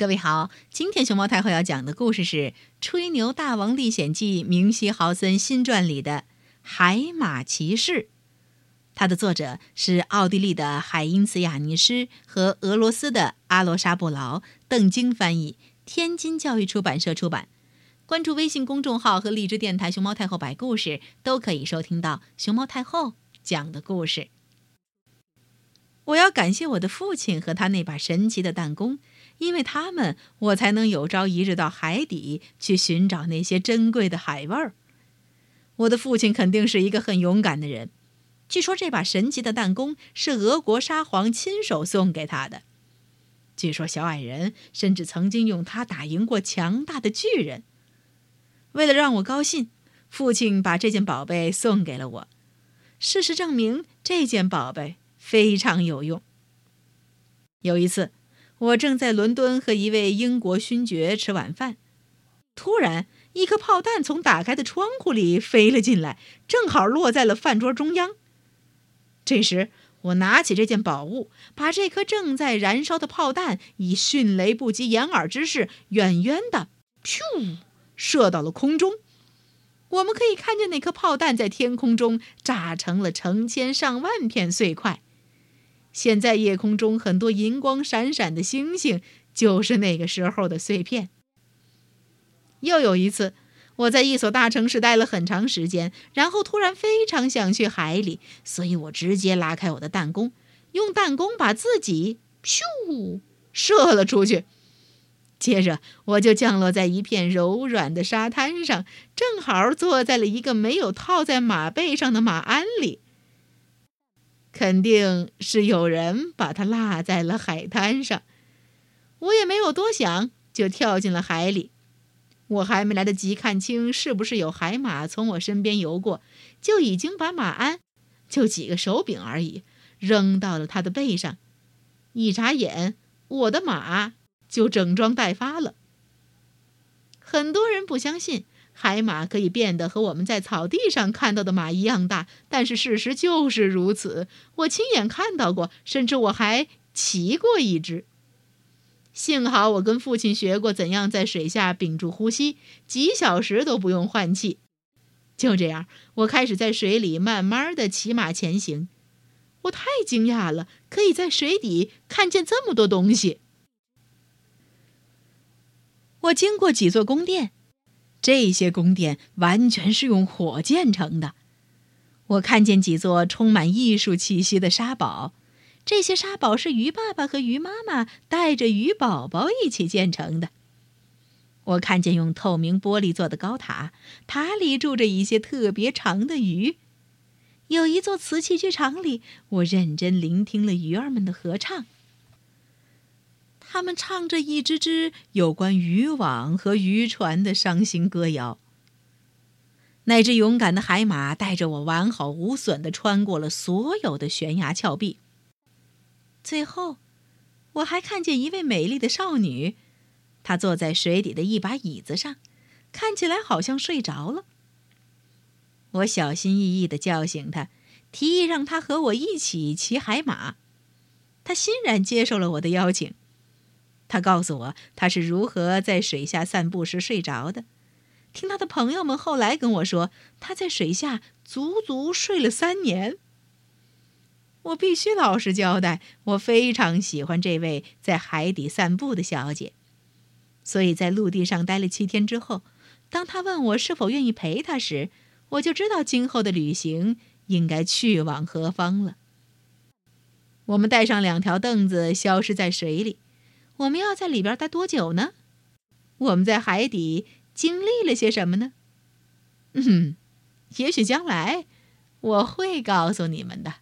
各位好，今天熊猫太后要讲的故事是《吹牛大王历险记》明希豪森新传里的《海马骑士》，它的作者是奥地利的海因茨·雅尼施和俄罗斯的阿罗沙布劳，邓晶翻译，天津教育出版社出版。关注微信公众号和荔枝电台“熊猫太后摆故事”，都可以收听到熊猫太后讲的故事。我要感谢我的父亲和他那把神奇的弹弓。因为他们，我才能有朝一日到海底去寻找那些珍贵的海味儿。我的父亲肯定是一个很勇敢的人。据说这把神奇的弹弓是俄国沙皇亲手送给他的。据说小矮人甚至曾经用它打赢过强大的巨人。为了让我高兴，父亲把这件宝贝送给了我。事实证明，这件宝贝非常有用。有一次。我正在伦敦和一位英国勋爵吃晚饭，突然一颗炮弹从打开的窗户里飞了进来，正好落在了饭桌中央。这时，我拿起这件宝物，把这颗正在燃烧的炮弹以迅雷不及掩耳之势，远远的“咻”射到了空中。我们可以看见那颗炮弹在天空中炸成了成千上万片碎块。现在夜空中很多银光闪闪的星星，就是那个时候的碎片。又有一次，我在一所大城市待了很长时间，然后突然非常想去海里，所以我直接拉开我的弹弓，用弹弓把自己咻射了出去。接着，我就降落在一片柔软的沙滩上，正好坐在了一个没有套在马背上的马鞍里。肯定是有人把它落在了海滩上，我也没有多想，就跳进了海里。我还没来得及看清是不是有海马从我身边游过，就已经把马鞍，就几个手柄而已，扔到了他的背上。一眨眼，我的马就整装待发了。很多人不相信。海马可以变得和我们在草地上看到的马一样大，但是事实就是如此。我亲眼看到过，甚至我还骑过一只。幸好我跟父亲学过怎样在水下屏住呼吸，几小时都不用换气。就这样，我开始在水里慢慢的骑马前行。我太惊讶了，可以在水底看见这么多东西。我经过几座宫殿。这些宫殿完全是用火建成的。我看见几座充满艺术气息的沙堡，这些沙堡是鱼爸爸和鱼妈妈带着鱼宝宝一起建成的。我看见用透明玻璃做的高塔，塔里住着一些特别长的鱼。有一座瓷器剧场里，我认真聆听了鱼儿们的合唱。他们唱着一支支有关渔网和渔船的伤心歌谣。那只勇敢的海马带着我完好无损地穿过了所有的悬崖峭壁。最后，我还看见一位美丽的少女，她坐在水底的一把椅子上，看起来好像睡着了。我小心翼翼地叫醒她，提议让她和我一起骑海马。她欣然接受了我的邀请。他告诉我他是如何在水下散步时睡着的。听他的朋友们后来跟我说，他在水下足足睡了三年。我必须老实交代，我非常喜欢这位在海底散步的小姐。所以在陆地上待了七天之后，当他问我是否愿意陪他时，我就知道今后的旅行应该去往何方了。我们带上两条凳子，消失在水里。我们要在里边待多久呢？我们在海底经历了些什么呢？嗯，也许将来我会告诉你们的。